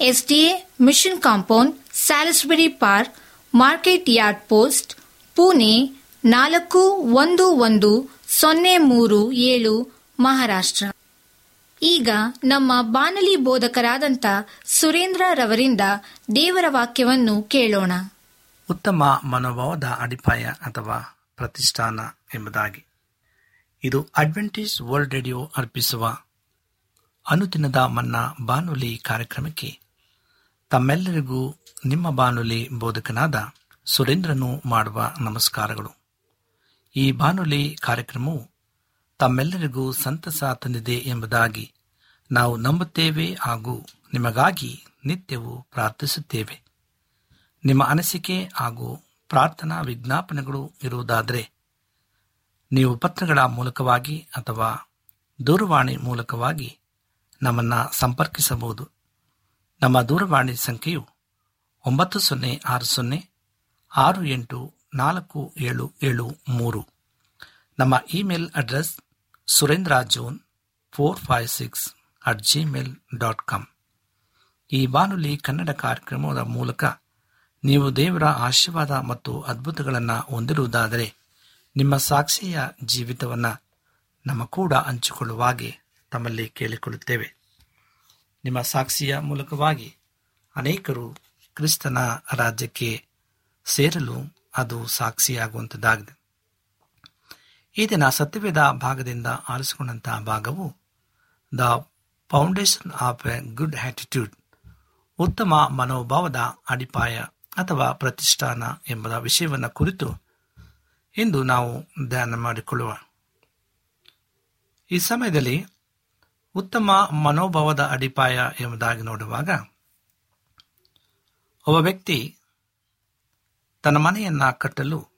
SDA mission compound, Salisbury Park, market yard post, Pune ನಾಲ್ಕು ಒಂದು ಒಂದು ಸೊನ್ನೆ ಮೂರು ಏಳು ಮಹಾರಾಷ್ಟ್ರ. ಈಗ ನಮ್ಮ ಬಾನಲಿ ಬೋಧಕರಾದಂಥ ಸುರೇಂದ್ರ ರವರಿಂದ ದೇವರ ವಾಕ್ಯವನ್ನು ಕೇಳೋಣ. ಉತ್ತಮ ಮನೋಭಾವದ ಅಡಿಪಾಯ ಅಥವಾ ಪ್ರತಿಷ್ಠಾನ ಎಂಬುದಾಗಿ. ಇದು ಅಡ್ವೆಂಟೇಜ್ ವರ್ಲ್ಡ್ ರೇಡಿಯೋ ಅರ್ಪಿಸುವ ಅನುದಿನದ ಮನ್ನ ಬಾನುಲಿ ಕಾರ್ಯಕ್ರಮಕ್ಕೆ ತಮ್ಮೆಲ್ಲರಿಗೂ ನಿಮ್ಮ ಬಾನುಲಿ ಬೋಧಕನಾದ ಸುರೇಂದ್ರನು ಮಾಡುವ ನಮಸ್ಕಾರಗಳು. ಈ ಬಾನುಲಿ ಕಾರ್ಯಕ್ರಮವು ತಮ್ಮೆಲ್ಲರಿಗೂ ಸಂತಸ ತಂದಿದೆ ಎಂಬುದಾಗಿ ನಾವು ನಂಬುತ್ತೇವೆ ಹಾಗೂ ನಿಮಗಾಗಿ ನಿತ್ಯವೂ ಪ್ರಾರ್ಥಿಸುತ್ತೇವೆ. ನಿಮ್ಮ ಅನಿಸಿಕೆ ಹಾಗೂ ಪ್ರಾರ್ಥನಾ ವಿಜ್ಞಾಪನೆಗಳು ಇರುವುದಾದರೆ ನೀವು ಪತ್ರಗಳ ಮೂಲಕವಾಗಿ ಅಥವಾ ದೂರವಾಣಿ ಮೂಲಕವಾಗಿ ನಮ್ಮನ್ನು ಸಂಪರ್ಕಿಸಬಹುದು. ನಮ್ಮ ದೂರವಾಣಿ ಸಂಖ್ಯೆಯು ಒಂಬತ್ತು ಸೊನ್ನೆ ಆರು ಸೊನ್ನೆ ಆರು ಎಂಟು ನಾಲ್ಕು ಏಳು ಏಳು ಮೂರು. ನಮ್ಮ email address Surendra John four five six at Gmail dot com. ಈ ಬಾನುಲಿ ಕನ್ನಡ ಕಾರ್ಯಕ್ರಮದ ಮೂಲಕ ನೀವು ದೇವರ ಆಶೀರ್ವಾದ ಮತ್ತು ಅದ್ಭುತಗಳನ್ನು ಹೊಂದಿರುವುದಾದರೆ ನಿಮ್ಮ ಸಾಕ್ಷಿಯ ಜೀವಿತವನ್ನು ನಮ್ಮ ಕೂಡ ಹಂಚಿಕೊಳ್ಳುವಾಗೆ ತಮ್ಮಲ್ಲಿ ಕೇಳಿಕೊಳ್ಳುತ್ತೇವೆ. ನಿಮ್ಮ ಸಾಕ್ಷಿಯ ಮೂಲಕವಾಗಿ ಅನೇಕರು ಕ್ರಿಸ್ತನ ರಾಜ್ಯಕ್ಕೆ ಸೇರಲು ಅದು ಸಾಕ್ಷಿಯಾಗುವಂಥದ್ದಾಗಿದೆ ಈ ದಿನ ಸತ್ಯವೇದ ಭಾಗದಿಂದ ಆರಿಸಿಕೊಂಡಂತಹ ಭಾಗವು the foundation of a good attitude, ಉತ್ತಮ ಮನೋಭಾವದ ಅಡಿಪಾಯ ಅಥವಾ ಪ್ರತಿಷ್ಠಾನ ಎಂಬ ವಿಷಯವನ್ನು ಕುರಿತು ಇಂದು ನಾವು ಧ್ಯಾನ ಮಾಡಿಕೊಳ್ಳುವ. ಈ ಸಮಯದಲ್ಲಿ ಉತ್ತಮ ಮನೋಭಾವದ ಅಡಿಪಾಯ ಎಂಬುದಾಗಿ ನೋಡುವಾಗ, ಒಬ್ಬ ವ್ಯಕ್ತಿ ತನ್ನ ಮನೆಯನ್ನ ಕಟ್ಟಲು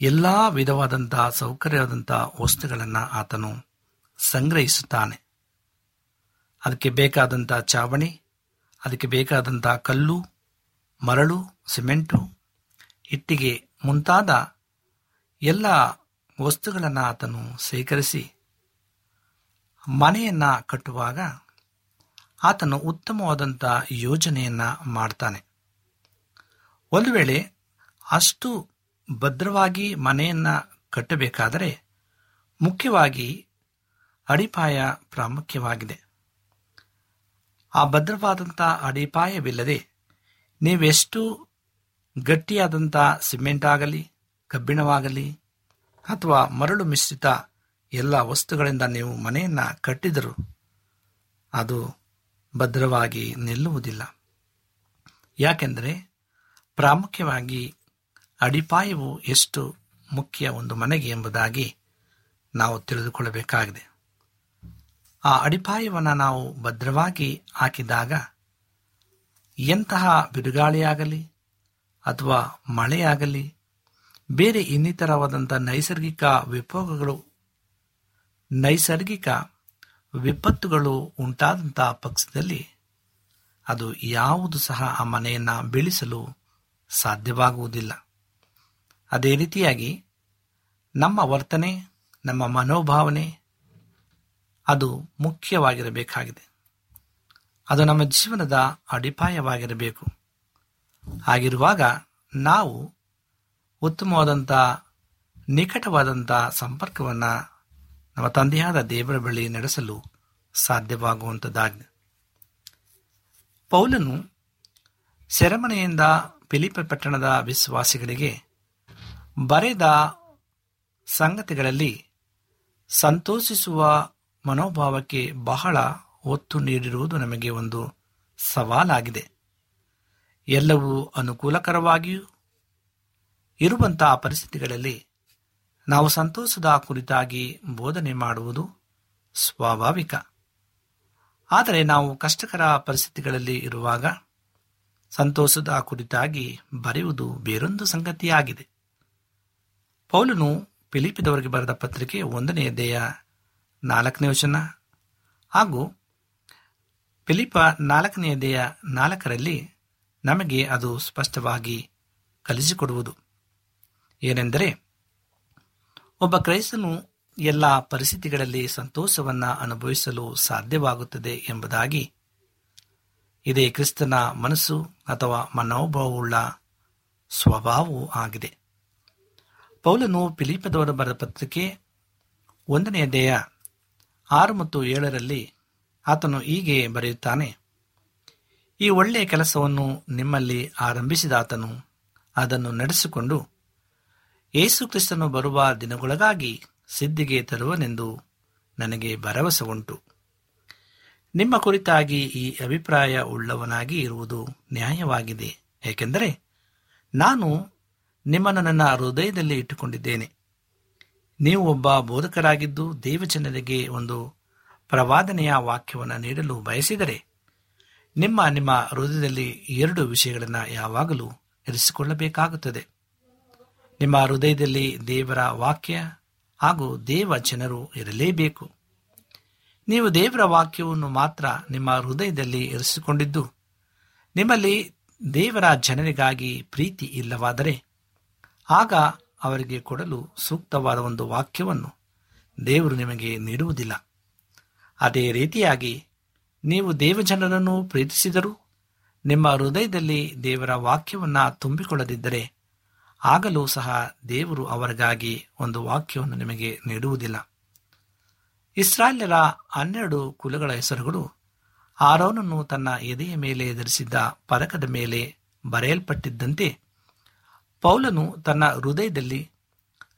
ಎಲ್ಲ ವಿಧವಾದಂತಹ ಸೌಕರ್ಯವಾದಂತಹ ವಸ್ತುಗಳನ್ನು ಆತನು ಸಂಗ್ರಹಿಸುತ್ತಾನೆ. ಅದಕ್ಕೆ ಬೇಕಾದಂಥ ಚಾವಣಿ, ಅದಕ್ಕೆ ಬೇಕಾದಂಥ ಕಲ್ಲು, ಮರಳು, ಸಿಮೆಂಟು, ಇಟ್ಟಿಗೆ ಮುಂತಾದ ಎಲ್ಲ ವಸ್ತುಗಳನ್ನು ಆತನು ಸೇಕರಿಸಿ ಮನೆಯನ್ನ ಕಟ್ಟುವಾಗ ಆತನು ಉತ್ತಮವಾದಂಥ ಯೋಜನೆಯನ್ನ ಮಾಡ್ತಾನೆ. ಒಂದು ವೇಳೆ ಅಷ್ಟು ಭದ್ರವಾಗಿ ಮನೆಯನ್ನ ಕಟ್ಟಬೇಕಾದರೆ ಮುಖ್ಯವಾಗಿ ಅಡಿಪಾಯ ಪ್ರಾಮುಖ್ಯವಾಗಿದೆ. ಆ ಭದ್ರವಾದಂಥ ಅಡಿಪಾಯವಿಲ್ಲದೆ ನೀವೆಷ್ಟು ಗಟ್ಟಿಯಾದಂಥ ಸಿಮೆಂಟ್ ಆಗಲಿ, ಕಬ್ಬಿಣವಾಗಲಿ ಅಥವಾ ಮರಳು ಮಿಶ್ರಿತ ಎಲ್ಲ ವಸ್ತುಗಳಿಂದ ನೀವು ಮನೆಯನ್ನು ಕಟ್ಟಿದರೂ ಅದು ಭದ್ರವಾಗಿ ನಿಲ್ಲುವುದಿಲ್ಲ. ಯಾಕೆಂದರೆ ಪ್ರಾಮುಖ್ಯವಾಗಿ ಅಡಿಪಾಯವು ಎಷ್ಟು ಮುಖ್ಯ ಒಂದು ಮನೆಗೆ ಎಂಬುದಾಗಿ ನಾವು ತಿಳಿದುಕೊಳ್ಳಬೇಕಾಗಿದೆ. ಆ ಅಡಿಪಾಯವನ್ನು ನಾವು ಭದ್ರವಾಗಿ ಹಾಕಿದಾಗ ಎಂತಹ ಬಿರುಗಾಳಿಯಾಗಲಿ ಅಥವಾ ಮಳೆಯಾಗಲಿ, ಬೇರೆ ಇನ್ನಿತರವಾದಂಥ ನೈಸರ್ಗಿಕ ವಿಪೋಗಗಳು ನೈಸರ್ಗಿಕ ವಿಪತ್ತುಗಳು ಉಂಟಾದಂತಹ ಪಕ್ಷದಲ್ಲಿ ಅದು ಯಾವುದು ಸಹ ಆ ಮನೆಯನ್ನು ಬೆಳೆಸಲು ಸಾಧ್ಯವಾಗುವುದಿಲ್ಲ. ಅದೇ ರೀತಿಯಾಗಿ ನಮ್ಮ ವರ್ತನೆ, ನಮ್ಮ ಮನೋಭಾವನೆ ಅದು ಮುಖ್ಯವಾಗಿರಬೇಕಾಗಿದೆ. ಅದು ನಮ್ಮ ಜೀವನದ ಅಡಿಪಾಯವಾಗಿರಬೇಕು. ಹಾಗಿರುವಾಗ ನಾವು ಉತ್ತಮವಾದಂಥ ನಿಕಟವಾದಂಥ ಸಂಪರ್ಕವನ್ನು ನಮ್ಮ ತಂದೆಯಾದ ದೇವರ ಬಳಿ ನಡೆಸಲು ಸಾಧ್ಯವಾಗುವಂಥದ್ದಾಗಿದೆ ಪೌಲನು ಸೆರೆಮನೆಯಿಂದ ಫಿಲಿಪ ಪಟ್ಟಣದ ವಿಶ್ವಾಸಿಗಳಿಗೆ ಬರೆದ ಸಂಗತಿಗಳಲ್ಲಿ ಸಂತೋಷಿಸುವ ಮನೋಭಾವಕ್ಕೆ ಬಹಳ ಒತ್ತು ನೀಡಿರುವುದು ನಮಗೆ ಒಂದು ಸವಾಲಾಗಿದೆ. ಎಲ್ಲವೂ ಅನುಕೂಲಕರವಾಗಿಯೂ ಇರುವಂತಹ ಪರಿಸ್ಥಿತಿಗಳಲ್ಲಿ ನಾವು ಸಂತೋಷದ ಕುರಿತಾಗಿ ಬೋಧನೆ ಮಾಡುವುದು ಸ್ವಾಭಾವಿಕ. ಆದರೆ ನಾವು ಕಷ್ಟಕರ ಪರಿಸ್ಥಿತಿಗಳಲ್ಲಿ ಇರುವಾಗ ಸಂತೋಷದ ಕುರಿತಾಗಿ ಬರೆಯುವುದು ಬೇರೊಂದು ಸಂಗತಿಯಾಗಿದೆ. ಪೌಲನು ಫಿಲಿಪಿದವರಿಗೆ ಬರೆದ ಪತ್ರಿಕೆ ಒಂದನೆಯ ದೇಹ ನಾಲ್ಕನೇ ವಚನ ಹಾಗೂ ಫಿಲಿಪ ನಾಲ್ಕನೆಯ ದೇಹ ನಾಲ್ಕರಲ್ಲಿ ನಮಗೆ ಅದು ಸ್ಪಷ್ಟವಾಗಿ ಕಲಿಸಿಕೊಡುವುದು. ಏನೆಂದರೆ ಒಬ್ಬ ಕ್ರೈಸ್ತನು ಎಲ್ಲ ಪರಿಸ್ಥಿತಿಗಳಲ್ಲಿ ಸಂತೋಷವನ್ನು ಅನುಭವಿಸಲು ಸಾಧ್ಯವಾಗುತ್ತದೆ ಎಂಬುದಾಗಿ. ಇದೇ ಕ್ರಿಸ್ತನ ಮನಸ್ಸು ಅಥವಾ ಮನೋಭಾವವುಳ್ಳ ಸ್ವಭಾವವೂ ಆಗಿದೆ. ಪೌಲನು ಫಿಲಿಪದವರ ಬರೆದ ಪತ್ರಿಕೆ ಒಂದನೆಯ ದೇಹ ಆರು ಮತ್ತು ಏಳರಲ್ಲಿ ಆತನು ಹೀಗೆ ಬರೆಯುತ್ತಾನೆ, ಈ ಒಳ್ಳೆಯ ಕೆಲಸವನ್ನು ನಿಮ್ಮಲ್ಲಿ ಆರಂಭಿಸಿದ ಆತನು ಅದನ್ನು ನಡೆಸಿಕೊಂಡು ಯೇಸು ಕ್ರಿಸ್ತನು ಬರುವ ದಿನಗಳಗಾಗಿ ಸಿದ್ಧಿಗೆ ತರುವನೆಂದು ನನಗೆ ಭರವಸೆ ಉಂಟು. ನಿಮ್ಮ ಕುರಿತಾಗಿ ಈ ಅಭಿಪ್ರಾಯ ಉಳ್ಳವನಾಗಿ ಇರುವುದು ನ್ಯಾಯವಾಗಿದೆ. ಏಕೆಂದರೆ ನಾನು ನಿಮ್ಮನ್ನು ನನ್ನ ಹೃದಯದಲ್ಲಿ ಇಟ್ಟುಕೊಂಡಿದ್ದೇನೆ. ನೀವು ಒಬ್ಬ ಬೋಧಕರಾಗಿದ್ದು ದೇವಜನರಿಗೆ ಒಂದು ಪ್ರವಾದನೆಯ ವಾಕ್ಯವನ್ನು ನೀಡಲು ಬಯಸಿದರೆ ನಿಮ್ಮ ನಿಮ್ಮ ಹೃದಯದಲ್ಲಿ ಎರಡು ವಿಷಯಗಳನ್ನು ಯಾವಾಗಲೂ ಇರಿಸಿಕೊಳ್ಳಬೇಕಾಗುತ್ತದೆ. ನಿಮ್ಮ ಹೃದಯದಲ್ಲಿ ದೇವರ ವಾಕ್ಯ ಹಾಗೂ ದೇವ ಜನರು ಇರಲೇಬೇಕು. ನೀವು ದೇವರ ವಾಕ್ಯವನ್ನು ಮಾತ್ರ ನಿಮ್ಮ ಹೃದಯದಲ್ಲಿ ಇರಿಸಿಕೊಂಡಿದ್ದು, ನಿಮ್ಮಲ್ಲಿ ದೇವರ ಜನರಿಗಾಗಿ ಪ್ರೀತಿ ಇಲ್ಲವಾದರೆ ಆಗ ಅವರಿಗೆ ಕೊಡಲು ಸೂಕ್ತವಾದ ಒಂದು ವಾಕ್ಯವನ್ನು ದೇವರು ನಿಮಗೆ ನೀಡುವುದಿಲ್ಲ. ಅದೇ ರೀತಿಯಾಗಿ ನೀವು ದೇವಜನರನ್ನು ಪ್ರೀತಿಸಿದರೂ ನಿಮ್ಮ ಹೃದಯದಲ್ಲಿ ದೇವರ ವಾಕ್ಯವನ್ನು ತುಂಬಿಕೊಳ್ಳದಿದ್ದರೆ ಆಗಲೂ ಸಹ ದೇವರು ಅವರಿಗಾಗಿ ಒಂದು ವಾಕ್ಯವನ್ನು ನಿಮಗೆ ನೀಡುವುದಿಲ್ಲ. ಇಸ್ರಾಯೇಲರ ಹನ್ನೆರಡು ಕುಲಗಳ ಹೆಸರುಗಳು ಆರೋನನ್ನು ತನ್ನ ಎದೆಯ ಮೇಲೆ ಎದುರಿಸಿದ್ದ ಪದಕದ ಮೇಲೆ ಬರೆಯಲ್ಪಟ್ಟಿದ್ದಂತೆ ಪೌಲನು ತನ್ನ ಹೃದಯದಲ್ಲಿ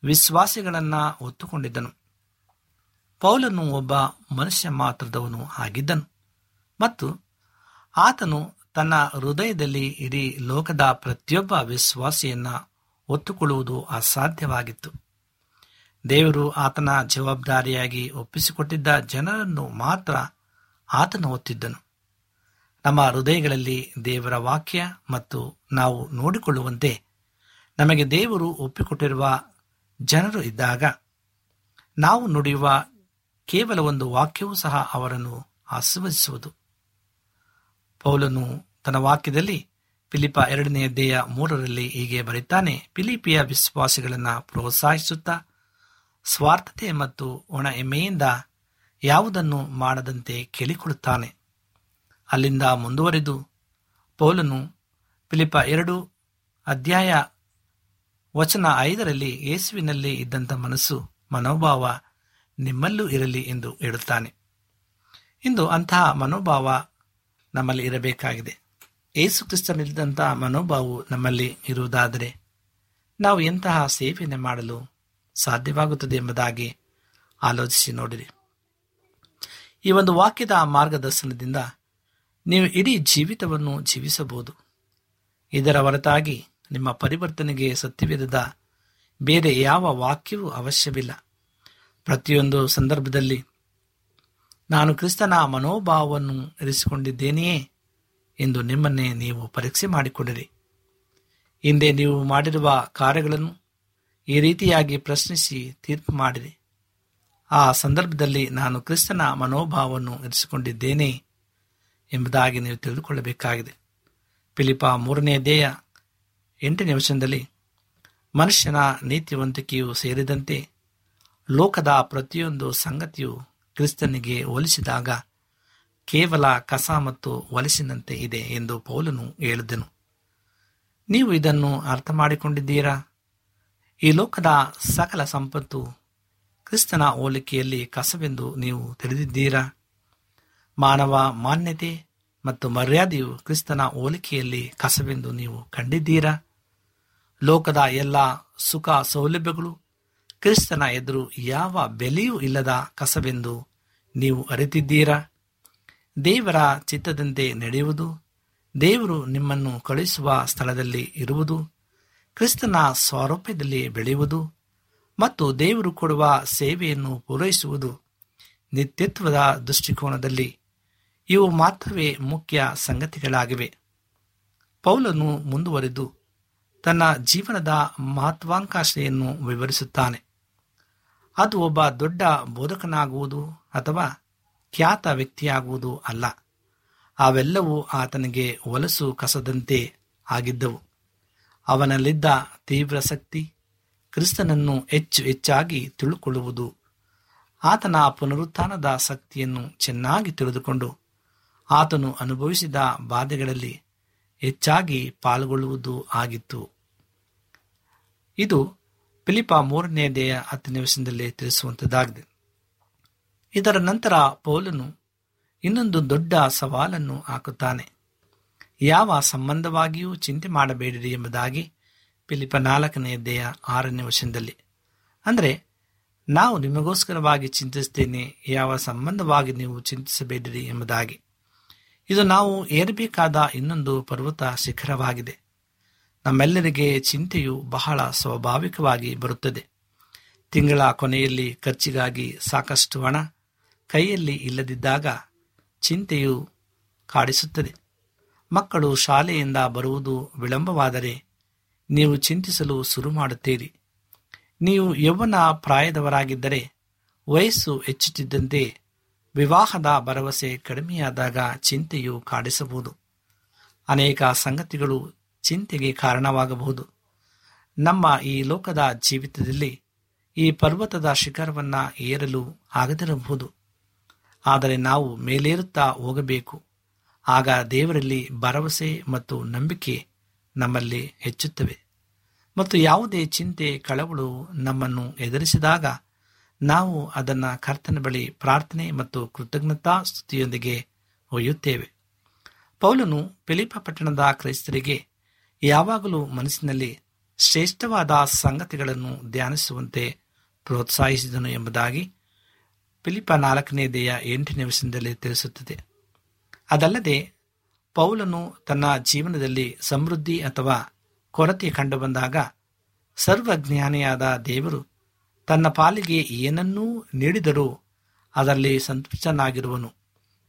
ವಿಶ್ವಾಸಿಗಳನ್ನು ಒತ್ತುಕೊಂಡಿದ್ದನು ಪೌಲನು ಒಬ್ಬ ಮನುಷ್ಯ ಮಾತ್ರದವನು ಆಗಿದ್ದನು ಮತ್ತು ಆತನು ತನ್ನ ಹೃದಯದಲ್ಲಿ ಇಡೀ ಲೋಕದ ಪ್ರತಿಯೊಬ್ಬ ವಿಶ್ವಾಸಿಯನ್ನ ಒತ್ತುಕೊಳ್ಳುವುದು ಅಸಾಧ್ಯವಾಗಿತ್ತು. ದೇವರು ಆತನ ಜವಾಬ್ದಾರಿಯಾಗಿ ಒಪ್ಪಿಸಿಕೊಟ್ಟಿದ್ದ ಜನರನ್ನು ಮಾತ್ರ ಆತನು ಒತ್ತಿದ್ದನು. ನಮ್ಮ ಹೃದಯಗಳಲ್ಲಿ ದೇವರ ವಾಕ್ಯ ಮತ್ತು ನಾವು ನೋಡಿಕೊಳ್ಳುವಂತೆ ನಮಗೆ ದೇವರು ಒಪ್ಪಿಕೊಟ್ಟಿರುವ ಜನರು ಇದ್ದಾಗ ನಾವು ನುಡಿಯುವ ಕೇವಲ ಒಂದು ವಾಕ್ಯವೂ ಸಹ ಅವರನ್ನು ಆಶೀರ್ವದಿಸುವುದು. ಪೌಲನು ತನ್ನ ವಾಕ್ಯದಲ್ಲಿ ಫಿಲಿಪ ಎರಡನೇ ಅಧ್ಯಾಯ ಮೂರರಲ್ಲಿ ಹೀಗೆ ಬರೀತಾನೆ, ಫಿಲಿಪಿಯ ವಿಶ್ವಾಸಿಗಳನ್ನು ಪ್ರೋತ್ಸಾಹಿಸುತ್ತಾ, ಸ್ವಾರ್ಥತೆ ಮತ್ತು ಒಣ ಹೆಮ್ಮೆಯಿಂದ ಯಾವುದನ್ನು ಮಾಡದಂತೆ ಕೇಳಿಕೊಳ್ಳುತ್ತಾನೆ. ಅಲ್ಲಿಂದ ಮುಂದುವರೆದು ಪೌಲನು ಫಿಲಿಪ ಎರಡು ಅಧ್ಯಾಯ ವಚನ ಐದರಲ್ಲಿ ಯೇಸುವಿನಲ್ಲಿ ಇದ್ದಂಥ ಮನಸ್ಸು, ಮನೋಭಾವ ನಿಮ್ಮಲ್ಲೂ ಇರಲಿ ಎಂದು ಹೇಳುತ್ತಾನೆ. ಇಂದು ಅಂತಹ ಮನೋಭಾವ ನಮ್ಮಲ್ಲಿ ಇರಬೇಕಾಗಿದೆ. ಏಸು ಕ್ರಿಸ್ತನಿದ್ದಂತಹ ಮನೋಭಾವವು ನಮ್ಮಲ್ಲಿ ಇರುವುದಾದರೆ ನಾವು ಎಂತಹ ಸೇವೆಯನ್ನು ಮಾಡಲು ಸಾಧ್ಯವಾಗುತ್ತದೆ ಎಂಬುದಾಗಿ ಆಲೋಚಿಸಿ ನೋಡಿರಿ. ಈ ಒಂದು ವಾಕ್ಯದ ಮಾರ್ಗದರ್ಶನದಿಂದ ನೀವು ಇಡೀ ಜೀವಿತವನ್ನು ಜೀವಿಸಬಹುದು. ಇದರ ಹೊರತಾಗಿ ನಿಮ್ಮ ಪರಿವರ್ತನೆಗೆ ಸತ್ಯವಿರದ ಬೇರೆ ಯಾವ ವಾಕ್ಯವೂ ಅವಶ್ಯವಿಲ್ಲ. ಪ್ರತಿಯೊಂದು ಸಂದರ್ಭದಲ್ಲಿ ನಾನು ಕ್ರಿಸ್ತನ ಮನೋಭಾವವನ್ನು ಇರಿಸಿಕೊಂಡಿದ್ದೇನೆಯೇ ಎಂದು ನಿಮ್ಮನ್ನೇ ನೀವು ಪರೀಕ್ಷೆ ಮಾಡಿಕೊಂಡಿರಿ ಹಿಂದೆ ನೀವು ಮಾಡಿರುವ ಕಾರ್ಯಗಳನ್ನು ಈ ರೀತಿಯಾಗಿ ಪ್ರಶ್ನಿಸಿ ತೀರ್ಪು ಮಾಡಿರಿ. ಆ ಸಂದರ್ಭದಲ್ಲಿ ನಾನು ಕ್ರಿಸ್ತನ ಮನೋಭಾವವನ್ನು ಇರಿಸಿಕೊಂಡಿದ್ದೇನೆ ಎಂಬುದಾಗಿ ನೀವು ತಿಳಿದುಕೊಳ್ಳಬೇಕಾಗಿದೆ. ಪಿಲಿಪ ಮೂರನೇ ದೇಹ ಎಂಟನೇ ವಚನದಲ್ಲಿ, ಮನುಷ್ಯನ ನೀತಿವಂತಿಕೆಯು ಸೇರಿದಂತೆ ಲೋಕದ ಪ್ರತಿಯೊಂದು ಸಂಗತಿಯು ಕ್ರಿಸ್ತನಿಗೆ ಹೋಲಿಸಿದಾಗ ಕೇವಲ ಕಸ ಮತ್ತು ವಲಸಿನಂತೆ ಇದೆ ಎಂದು ಪೌಲನು ಹೇಳಿದನು. ನೀವು ಇದನ್ನು ಅರ್ಥ ಮಾಡಿಕೊಂಡಿದ್ದೀರಾ ಈ ಲೋಕದ ಸಕಲ ಸಂಪತ್ತು ಕ್ರಿಸ್ತನ ಹೋಲಿಕೆಯಲ್ಲಿ ಕಸವೆಂದು ನೀವು ತಿಳಿದಿದ್ದೀರಾ? ಮಾನವ ಮಾನ್ಯತೆ ಮತ್ತು ಮರ್ಯಾದೆಯು ಕ್ರಿಸ್ತನ ಹೋಲಿಕೆಯಲ್ಲಿ ಕಸವೆಂದು ನೀವು ಕಂಡಿದ್ದೀರಾ? ಲೋಕದ ಎಲ್ಲ ಸುಖ ಸೌಲಭ್ಯಗಳು ಕ್ರಿಸ್ತನ ಎದುರು ಯಾವ ಬೆಲೆಯೂ ಇಲ್ಲದ ಕಸವೆಂದು ನೀವು ಅರಿತಿದ್ದೀರಾ? ದೇವರ ಚಿತ್ತದಂತೆ ನಡೆಯುವುದು, ದೇವರು ನಿಮ್ಮನ್ನು ಕಳುಹಿಸುವ ಸ್ಥಳದಲ್ಲಿ ಇರುವುದು, ಕ್ರಿಸ್ತನ ಸ್ವಾರೂಪ್ಯದಲ್ಲಿ ಬೆಳೆಯುವುದು ಮತ್ತು ದೇವರು ಕೊಡುವ ಸೇವೆಯನ್ನು ಪೂರೈಸುವುದು ನಿತ್ಯತ್ವದ ದೃಷ್ಟಿಕೋನದಲ್ಲಿ ಇವು ಮಾತ್ರವೇ ಮುಖ್ಯ ಸಂಗತಿಗಳಾಗಿವೆ. ಪೌಲನು ಮುಂದುವರೆದು ತನ್ನ ಜೀವನದ ಮಹತ್ವಾಕಾಂಕ್ಷೆಯನ್ನು ವಿವರಿಸುತ್ತಾನೆ. ಅದು ಒಬ್ಬ ದೊಡ್ಡ ಬೋಧಕನಾಗುವುದು ಅಥವಾ ಖ್ಯಾತ ವ್ಯಕ್ತಿಯಾಗುವುದು ಅಲ್ಲ. ಅವೆಲ್ಲವೂ ಆತನಿಗೆ ಹೊಲಸು ಕಸದಂತೆ ಆಗಿದ್ದವು. ಅವನಲ್ಲಿದ್ದ ತೀವ್ರ ಶಕ್ತಿ ಕ್ರಿಸ್ತನನ್ನು ಹೆಚ್ಚು ಹೆಚ್ಚಾಗಿ ತಿಳುಕೊಳ್ಳುವುದು. ಆತನ ಪುನರುತ್ಥಾನದ ಶಕ್ತಿಯನ್ನು ಚೆನ್ನಾಗಿ ತಿಳಿದುಕೊಂಡು ಆತನು ಅನುಭವಿಸಿದ ಬಾಧೆಗಳಲ್ಲಿ ಹೆಚ್ಚಾಗಿ ಪಾಲ್ಗೊಳ್ಳುವುದು ಆಗಿತ್ತು. ಇದು ಫಿಲಿಪ ಮೂರನೇ ದೇಹ ಹತ್ತನೇ ವರ್ಷದಲ್ಲಿ ತಿಳಿಸುವಂಥದ್ದಾಗಿದೆ ಇದರ ನಂತರ ಪೌಲನು ಇನ್ನೊಂದು ದೊಡ್ಡ ಸವಾಲನ್ನು ಹಾಕುತ್ತಾನೆ. ಯಾವ ಸಂಬಂಧವಾಗಿಯೂ ಚಿಂತೆ ಮಾಡಬೇಡಿರಿ ಎಂಬುದಾಗಿ ಪಿಲಿಪ ನಾಲ್ಕನೇ ದೇಹ ಆರನೇ ವಶದಲ್ಲಿ ಅಂದರೆ, ನಾವು ನಿಮಗೋಸ್ಕರವಾಗಿ ಚಿಂತಿಸ್ತೇನೆ ಯಾವ ಸಂಬಂಧವಾಗಿ ನೀವು ಚಿಂತಿಸಬೇಡಿರಿ ಎಂಬುದಾಗಿ. ಇದು ನಾವು ಏರಬೇಕಾದ ಇನ್ನೊಂದು ಪರ್ವತ ಶಿಖರವಾಗಿದೆ. ನಮ್ಮೆಲ್ಲರಿಗೆ ಚಿಂತೆಯು ಬಹಳ ಸ್ವಾಭಾವಿಕವಾಗಿ ಬರುತ್ತದೆ. ತಿಂಗಳ ಕೊನೆಯಲ್ಲಿ ಖರ್ಚಿಗಾಗಿ ಸಾಕಷ್ಟು ಹಣ ಕೈಯಲ್ಲಿ ಇಲ್ಲದಿದ್ದಾಗ ಚಿಂತೆಯು ಕಾಡಿಸುತ್ತದೆ. ಮಕ್ಕಳು ಶಾಲೆಯಿಂದ ಬರುವುದು ವಿಳಂಬವಾದರೆ ನೀವು ಚಿಂತಿಸಲು ಶುರು ಮಾಡುತ್ತೀರಿ. ನೀವು ಯೌವನ ಪ್ರಾಯದವರಾಗಿದ್ದರೆ ವಯಸ್ಸು ಹೆಚ್ಚುತ್ತಿದ್ದಂತೆ ವಿವಾಹದ ಭರವಸೆ ಕಡಿಮೆಯಾದಾಗ ಚಿಂತೆಯು ಕಾಡಿಸಬಹುದು. ಅನೇಕ ಸಂಗತಿಗಳು ಚಿಂತೆಗೆ ಕಾರಣವಾಗಬಹುದು. ನಮ್ಮ ಈ ಲೋಕದ ಜೀವಿತದಲ್ಲಿ ಈ ಪರ್ವತದ ಶಿಖರವನ್ನು ಏರಲು ಆಗದಿರಬಹುದು. ಆದರೆ ನಾವು ಮೇಲೇರುತ್ತಾ ಹೋಗಬೇಕು. ಆಗ ದೇವರಲ್ಲಿ ಭರವಸೆ ಮತ್ತು ನಂಬಿಕೆ ನಮ್ಮಲ್ಲಿ ಹೆಚ್ಚುತ್ತವೆ. ಮತ್ತು ಯಾವುದೇ ಚಿಂತೆ, ಕಳವಳು ನಮ್ಮನ್ನು ಎದುರಿಸಿದಾಗ ನಾವು ಅದನ್ನು ಕರ್ತನ ಬಳಿ ಪ್ರಾರ್ಥನೆ ಮತ್ತು ಕೃತಜ್ಞತಾ ಸ್ತುತಿಯೊಂದಿಗೆ ಒಯ್ಯುತ್ತೇವೆ. ಪೌಲನು ಫಿಲಿಪ ಪಟ್ಟಣದ ಕ್ರೈಸ್ತರಿಗೆ ಯಾವಾಗಲೂ ಮನಸ್ಸಿನಲ್ಲಿ ಶ್ರೇಷ್ಠವಾದ ಸಂಗತಿಗಳನ್ನು ಧ್ಯಾನಿಸುವಂತೆ ಪ್ರೋತ್ಸಾಹಿಸಿದನು ಎಂಬುದಾಗಿ ಫಿಲಿಪ ನಾಲ್ಕನೇ ದೇಹ ಎಂಟನೇ ವಿಷಯದಲ್ಲಿ ತಿಳಿಸುತ್ತದೆ. ಅದಲ್ಲದೆ, ಪೌಲನು ತನ್ನ ಜೀವನದಲ್ಲಿ ಸಮೃದ್ಧಿ ಅಥವಾ ಕೊರತೆ ಕಂಡುಬಂದಾಗ ಸರ್ವಜ್ಞಾನಿಯಾದ ದೇವರು ತನ್ನ ಪಾಲಿಗೆ ಏನನ್ನೂ ನೀಡಿದರೂ ಅದರಲ್ಲಿ ಸಂತುಷ್ಟನಾಗಿರುವನು,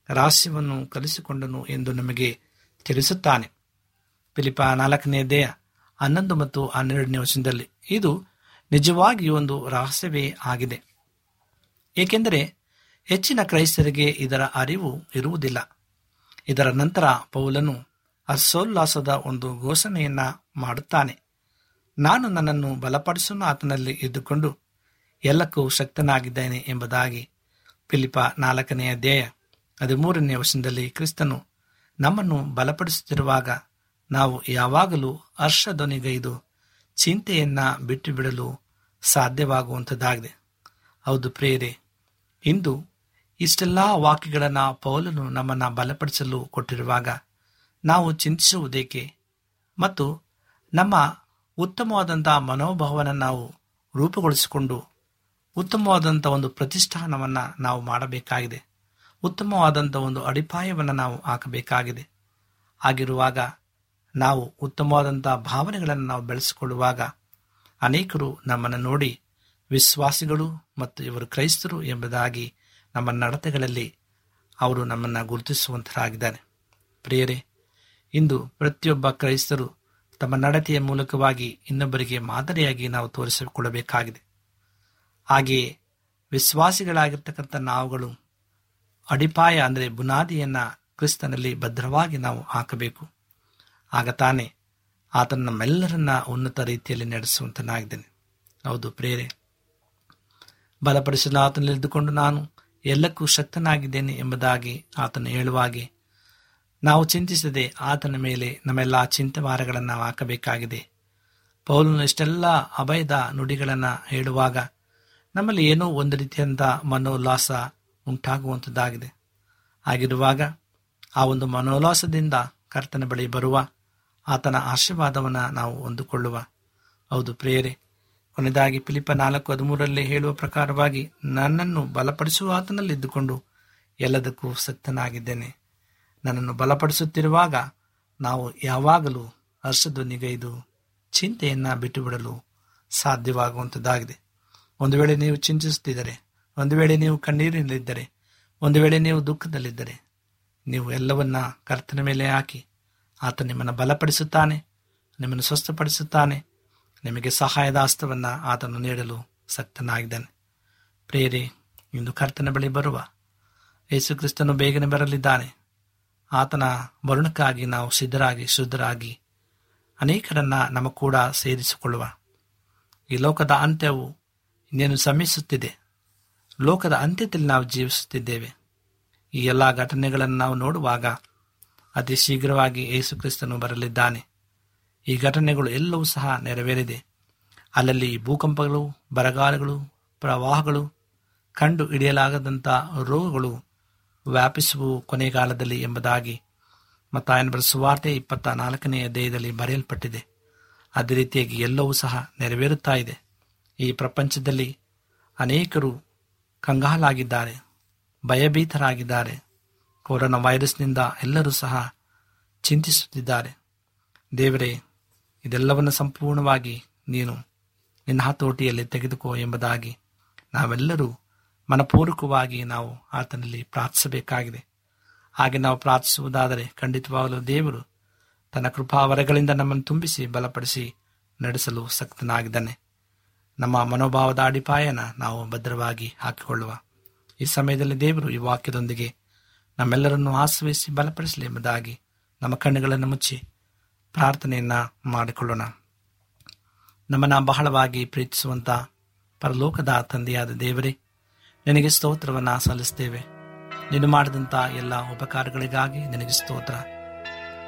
ರಹಸ್ಯವನ್ನು ಕಲಿಸಿಕೊಂಡನು ಎಂದು ನಮಗೆ ತಿಳಿಸುತ್ತಾನೆ. ಫಿಲಿಪ ನಾಲ್ಕನೇ ದೇಹ ಹನ್ನೊಂದು ಮತ್ತು ಹನ್ನೆರಡನೇ ವರ್ಷದಲ್ಲಿ ಇದು ನಿಜವಾಗಿಯೂ ಒಂದು ರಹಸ್ಯವೇ ಆಗಿದೆ. ಏಕೆಂದರೆ ಹೆಚ್ಚಿನ ಕ್ರೈಸ್ತರಿಗೆ ಇದರ ಅರಿವು ಇರುವುದಿಲ್ಲ. ಇದರ ನಂತರ ಪೌಲನು ಅಸೋಲ್ಲಾಸದ ಒಂದು ಘೋಷಣೆಯನ್ನ ಮಾಡುತ್ತಾನೆ. ನಾನು ನನ್ನನ್ನು ಬಲಪಡಿಸಲು ಆತನಲ್ಲಿ ಇದ್ದುಕೊಂಡು ಎಲ್ಲಕ್ಕೂ ಶಕ್ತನಾಗಿದ್ದೇನೆ ಎಂಬುದಾಗಿ ಫಿಲಿಪ ನಾಲ್ಕನೆಯ ಧ್ಯೇಯ ಹದಿಮೂರನೇ ವರ್ಷದಲ್ಲಿ ಕ್ರಿಸ್ತನು ನಮ್ಮನ್ನು ಬಲಪಡಿಸುತ್ತಿರುವಾಗ ನಾವು ಯಾವಾಗಲೂ ಹರ್ಷಧ್ವನಿಗೈದು ಚಿಂತೆಯನ್ನ ಬಿಟ್ಟು ಬಿಡಲು ಸಾಧ್ಯವಾಗುವಂಥದ್ದಾಗಿದೆ. ಹೌದು ಪ್ರೇರೆ ಇಂದು ಇಷ್ಟೆಲ್ಲ ವಾಕ್ಯಗಳನ್ನು ಪೌಲನು ನಮ್ಮನ್ನು ಬಲಪಡಿಸಲು ಕೊಟ್ಟಿರುವಾಗ ನಾವು ಚಿಂತಿಸುವುದೇಕೆ? ಮತ್ತು ನಮ್ಮ ಉತ್ತಮವಾದಂಥ ಮನೋಭಾವನ ನಾವು ರೂಪುಗೊಳಿಸಿಕೊಂಡು ಉತ್ತಮವಾದಂಥ ಒಂದು ಪ್ರತಿಷ್ಠಾನವನ್ನು ನಾವು ಮಾಡಬೇಕಾಗಿದೆ. ಉತ್ತಮವಾದಂಥ ಒಂದು ಅಡಿಪಾಯವನ್ನು ನಾವು ಹಾಕಬೇಕಾಗಿದೆ. ಆಗಿರುವಾಗ ನಾವು ಉತ್ತಮವಾದಂಥ ಭಾವನೆಗಳನ್ನು ನಾವು ಬೆಳೆಸಿಕೊಳ್ಳುವಾಗ ಅನೇಕರು ನಮ್ಮನ್ನು ನೋಡಿ ವಿಶ್ವಾಸಿಗಳು ಮತ್ತು ಇವರು ಕ್ರೈಸ್ತರು ಎಂಬುದಾಗಿ ನಮ್ಮ ನಡತೆಗಳಲ್ಲಿ ಅವರು ನಮ್ಮನ್ನು ಗುರುತಿಸುವಂತರಾಗಿದ್ದಾರೆ. ಪ್ರಿಯರೇ, ಇಂದು ಪ್ರತಿಯೊಬ್ಬ ಕ್ರೈಸ್ತರು ತಮ್ಮ ನಡತೆಯ ಮೂಲಕವಾಗಿ ಇನ್ನೊಬ್ಬರಿಗೆ ಮಾದರಿಯಾಗಿ ನಾವು ತೋರಿಸಿಕೊಳ್ಳಬೇಕಾಗಿದೆ. ಹಾಗೆಯೇ ವಿಶ್ವಾಸಿಗಳಾಗಿರ್ತಕ್ಕಂಥ ನಾವುಗಳು ಅಡಿಪಾಯ ಅಂದರೆ ಬುನಾದಿಯನ್ನು ಕ್ರಿಸ್ತನಲ್ಲಿ ಭದ್ರವಾಗಿ ನಾವು ಹಾಕಬೇಕು. ಆಗ ತಾನೇ ಆತನ ನಮ್ಮೆಲ್ಲರನ್ನ ಉನ್ನತ ರೀತಿಯಲ್ಲಿ ನಡೆಸುವಂತನಾಗಿದ್ದೇನೆ. ಹೌದು ಪ್ರೇರೆ ಬಲಪಡಿಸಲು ಆತನಲ್ಲಿದ್ದುಕೊಂಡು ನಾನು ಎಲ್ಲಕ್ಕೂ ಶಕ್ತನಾಗಿದ್ದೇನೆ ಎಂಬುದಾಗಿ ಆತನು ಹೇಳುವಾಗೆ, ನಾವು ಚಿಂತಿಸದೆ ಆತನ ಮೇಲೆ ನಮ್ಮೆಲ್ಲ ಚಿಂತವಾರಗಳನ್ನು ನಾವು ಹಾಕಬೇಕಾಗಿದೆ. ಪೌಲನು ಇಷ್ಟೆಲ್ಲ ಅಭಯದ ನುಡಿಗಳನ್ನು ಹೇಳುವಾಗ ನಮ್ಮಲ್ಲಿ ಏನೋ ಒಂದು ರೀತಿಯಂಥ ಮನೋಲ್ಲಾಸ ಉಂಟಾಗುವಂಥದ್ದಾಗಿದೆ ಆಗಿರುವಾಗ ಆ ಒಂದು ಮನೋಲ್ಲಾಸದಿಂದ ಕರ್ತನ ಬಳಿ ಬರುವ ಆತನ ಆಶೀರ್ವಾದವನ್ನು ನಾವು ಹೊಂದಿಕೊಳ್ಳುವ. ಹೌದು ಪ್ರೇಯರೆ ಕೊನೆಯದಾಗಿ ಫಿಲಿಪ ನಾಲ್ಕು ಹದಿಮೂರರಲ್ಲಿ ಹೇಳುವ ಪ್ರಕಾರವಾಗಿ, ನನ್ನನ್ನು ಬಲಪಡಿಸುವ ಆತನಲ್ಲಿದ್ದುಕೊಂಡು ಎಲ್ಲದಕ್ಕೂ ಸಕ್ತನಾಗಿದ್ದೇನೆ. ನನ್ನನ್ನು ಬಲಪಡಿಸುತ್ತಿರುವಾಗ ನಾವು ಯಾವಾಗಲೂ ಹರ್ಷಧ್ವನಿಗೈದು ನಿಗೈದು ಬಿಟ್ಟು ಬಿಡಲು ಸಾಧ್ಯವಾಗುವಂಥದ್ದಾಗಿದೆ ಒಂದು ವೇಳೆ ನೀವು ಚಿಂತಿಸುತ್ತಿದ್ದರೆ, ಒಂದು ವೇಳೆ ನೀವು ಕಣ್ಣೀರಿನಲ್ಲಿದ್ದರೆ, ಒಂದು ವೇಳೆ ನೀವು ದುಃಖದಲ್ಲಿದ್ದರೆ, ನೀವು ಎಲ್ಲವನ್ನ ಕರ್ತನ ಮೇಲೆ ಹಾಕಿ ಆತ ನಿಮ್ಮನ್ನು ಬಲಪಡಿಸುತ್ತಾನೆ, ನಿಮ್ಮನ್ನು ಸ್ವಸ್ಥಪಡಿಸುತ್ತಾನೆ ನಿಮಗೆ ಸಹಾಯದ ಹಸ್ತವನ್ನು ಆತನು ನೀಡಲು ಸಕ್ತನಾಗಿದ್ದಾನೆ. ಪ್ರೇರಿ ಇಂದು ಕರ್ತನ ಬಳಿ ಬರುವ ಯೇಸು ಕ್ರಿಸ್ತನು ಬೇಗನೆ ಬರಲಿದ್ದಾನೆ. ಆತನ ಮರುಣಕ್ಕಾಗಿ ನಾವು ಸಿದ್ಧರಾಗಿ, ಶುದ್ಧರಾಗಿ ಅನೇಕರನ್ನ ನಮ್ಮ ಕೂಡ ಸೇರಿಸಿಕೊಳ್ಳುವ. ಈ ಲೋಕದ ಅಂತ್ಯವು ಇನ್ನೇನು ಸಮೀಸುತ್ತಿದೆ ಲೋಕದ ಅಂತ್ಯದಲ್ಲಿ ನಾವು ಜೀವಿಸುತ್ತಿದ್ದೇವೆ. ಈ ಎಲ್ಲ ಘಟನೆಗಳನ್ನು ನಾವು ನೋಡುವಾಗ ಅತಿ ಶೀಘ್ರವಾಗಿ ಯೇಸು ಕ್ರಿಸ್ತನು ಬರಲಿದ್ದಾನೆ. ಈ ಘಟನೆಗಳು ಎಲ್ಲವೂ ಸಹ ನೆರವೇರಿದೆ. ಅಲ್ಲಲ್ಲಿ ಭೂಕಂಪಗಳು, ಬರಗಾಲಗಳು, ಪ್ರವಾಹಗಳು, ಕಂಡು ಹಿಡಿಯಲಾಗದಂಥ ರೋಗಗಳು ವ್ಯಾಪಿಸುವು ಕೊನೆಗಾಲದಲ್ಲಿ ಎಂಬುದಾಗಿ ಮತ್ತಾಯನ ಸುವಾರ್ತೆ ಇಪ್ಪತ್ತ ನಾಲ್ಕನೇ ಅಧ್ಯಾಯದಲ್ಲಿ ಬರೆಯಲ್ಪಟ್ಟಿದೆ. ಅದೇ ರೀತಿಯಾಗಿ ಎಲ್ಲವೂ ಸಹ ನೆರವೇರುತ್ತಾ ಇದೆ. ಈ ಪ್ರಪಂಚದಲ್ಲಿ ಅನೇಕರು ಕಂಗಾಲಾಗಿದ್ದಾರೆ, ಭಯಭೀತರಾಗಿದ್ದಾರೆ. ಕೊರೋನಾ ವೈರಸ್ನಿಂದ ಎಲ್ಲರೂ ಸಹ ಚಿಂತಿಸುತ್ತಿದ್ದಾರೆ. ದೇವರೇ ಇದೆಲ್ಲವನ್ನು ಸಂಪೂರ್ಣವಾಗಿ ನೀನು ನಿನ್ನ ಹತೋಟಿಯಲ್ಲಿ ತೆಗೆದುಕೋ ಎಂಬುದಾಗಿ ನಾವೆಲ್ಲರೂ ಮನಪೂರ್ವಕವಾಗಿ ನಾವು ಆತನಲ್ಲಿ ಪ್ರಾರ್ಥಿಸಬೇಕಾಗಿದೆ. ಹಾಗೆ ನಾವು ಪ್ರಾರ್ಥಿಸುವುದಾದರೆ ಖಂಡಿತವಾಗಲೂ ದೇವರು ತನ್ನ ಕೃಪಾವರಗಳಿಂದ ನಮ್ಮನ್ನು ತುಂಬಿಸಿ ಬಲಪಡಿಸಿ ನಡೆಸಲು ಸಕ್ತನಾಗಿದ್ದಾನೆ. ನಮ್ಮ ಮನೋಭಾವದ ಅಡಿಪಾಯನ ನಾವು ಭದ್ರವಾಗಿ ಹಾಕಿಕೊಳ್ಳುವ. ಈ ಸಮಯದಲ್ಲಿ ದೇವರು ಈ ವಾಕ್ಯದೊಂದಿಗೆ ನಮ್ಮೆಲ್ಲರನ್ನು ಆಶ್ರಯಿಸಿ ಬಲಪಡಿಸಲಿ ಎಂಬುದಾಗಿ ನಮ್ಮ ಕಣ್ಣುಗಳನ್ನು ಮುಚ್ಚಿ ಪ್ರಾರ್ಥನೆಯನ್ನ ಮಾಡಿಕೊಳ್ಳೋಣ. ನಮ್ಮನ್ನ ಬಹಳವಾಗಿ ಪ್ರೀತಿಸುವಂತ ಪರಲೋಕದ ತಂದೆಯಾದ ದೇವರೇ, ನಿನಗೆ ಸ್ತೋತ್ರವನ್ನ ಸಲ್ಲಿಸ್ತೇವೆ. ನೀನು ಮಾಡಿದಂಥ ಎಲ್ಲ ಉಪಕಾರಗಳಿಗಾಗಿ ನಿನಗೆ ಸ್ತೋತ್ರ.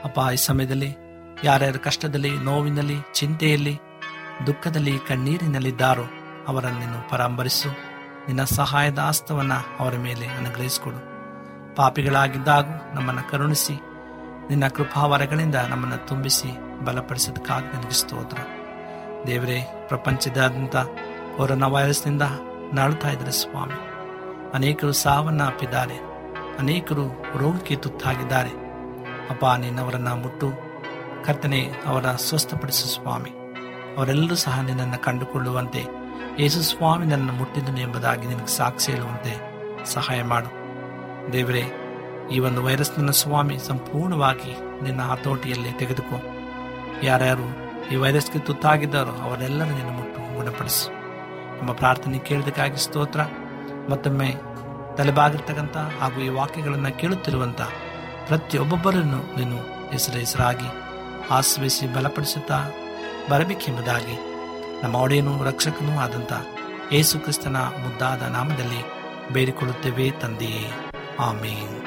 ಅಪ್ಪ, ಈ ಸಮಯದಲ್ಲಿ ಯಾರ್ಯಾರ ಕಷ್ಟದಲ್ಲಿ, ನೋವಿನಲ್ಲಿ, ಚಿಂತೆಯಲ್ಲಿ, ದುಃಖದಲ್ಲಿ, ಕಣ್ಣೀರಿನಲ್ಲಿದ್ದಾರೋ ಅವರನ್ನು ನೀನು ಪರಾಂಬರಿಸು. ನಿನ್ನ ಸಹಾಯದ ಆಸ್ತವನ್ನು ಅವರ ಮೇಲೆ ಅನುಗ್ರಹಿಸಿಕೊಡು. ಪಾಪಿಗಳಾಗಿದ್ದಾಗೂ ನಮ್ಮನ್ನು ಕರುಣಿಸಿ ನಿನ್ನ ಕೃಪಾವರಗಳಿಂದ ನಮ್ಮನ್ನು ತುಂಬಿಸಿ ಬಲಪಡಿಸೋದಕ್ಕಾಗಿ ನನಗೆ ಸ್ತೋತ್ರ. ದೇವರೇ, ಪ್ರಪಂಚದಾದ್ಯಂತ ಕೊರೋನಾ ವೈರಸ್ನಿಂದ ನಾಳುತ್ತಾ ಇದ್ದಾರೆ ಸ್ವಾಮಿ. ಅನೇಕರು ಸಾವನ್ನ ಅಪ್ಪಿದ್ದಾರೆ ಅನೇಕರು ರೋಗಕ್ಕೆ ತುತ್ತಾಗಿದ್ದಾರೆ. ಅಪ್ಪ ನಿನ್ನವರನ್ನ ಮುಟ್ಟು ಕರ್ತನೆ ಅವರ ಸ್ವಸ್ಥಪಡಿಸು ಸ್ವಾಮಿ. ಅವರೆಲ್ಲರೂ ಸಹ ನಿನ್ನನ್ನು ಕಂಡುಕೊಳ್ಳುವಂತೆ, ಯೇಸು ಸ್ವಾಮಿ ನನ್ನನ್ನು ಮುಟ್ಟಿದ್ದನು ಎಂಬುದಾಗಿ ನಿನಗೆ ಸಾಕ್ಷಿ ಹೇಳುವಂತೆ ಸಹಾಯ ಮಾಡು. ದೇವರೇ ಈ ಒಂದು ವೈರಸ್ನನ್ನು ಸ್ವಾಮಿ ಸಂಪೂರ್ಣವಾಗಿ ನಿನ್ನ ಹತೋಟಿಯಲ್ಲಿ ತೆಗೆದುಕೊ. ಯಾರ್ಯಾರು ಈ ವೈರಸ್ಗೆ ತುತ್ತಾಗಿದ್ದಾರೋ ಅವರೆಲ್ಲರೂ ನಿನ್ನ ಮುಟ್ಟು ಗುಣಪಡಿಸು. ನಮ್ಮ ಪ್ರಾರ್ಥನೆ ಕೇಳಿದಕ್ಕಾಗಿ ಸ್ತೋತ್ರ. ಮತ್ತೊಮ್ಮೆ ತಲೆಬಾಗಿರ್ತಕ್ಕಂಥ ಹಾಗೂ ಈ ವಾಕ್ಯಗಳನ್ನು ಕೇಳುತ್ತಿರುವಂಥ ಪ್ರತಿಯೊಬ್ಬೊಬ್ಬರನ್ನು ನೀನು ಹೆಸರು ಹೆಸರಾಗಿ ಆಶ್ರಯಿಸಿ ಬಲಪಡಿಸುತ್ತಾ ಬರಬೇಕೆಂಬುದಾಗಿ ನಮ್ಮ ಒಡೆಯನು ರಕ್ಷಕನೂ ಆದಂಥ ಯೇಸು ಕ್ರಿಸ್ತನ ಮುದ್ದಾದ ನಾಮದಲ್ಲಿ ಬೇಡಿಕೊಳ್ಳುತ್ತೇವೆ ತಂದೆಯೇ. ಆಮೇನ್.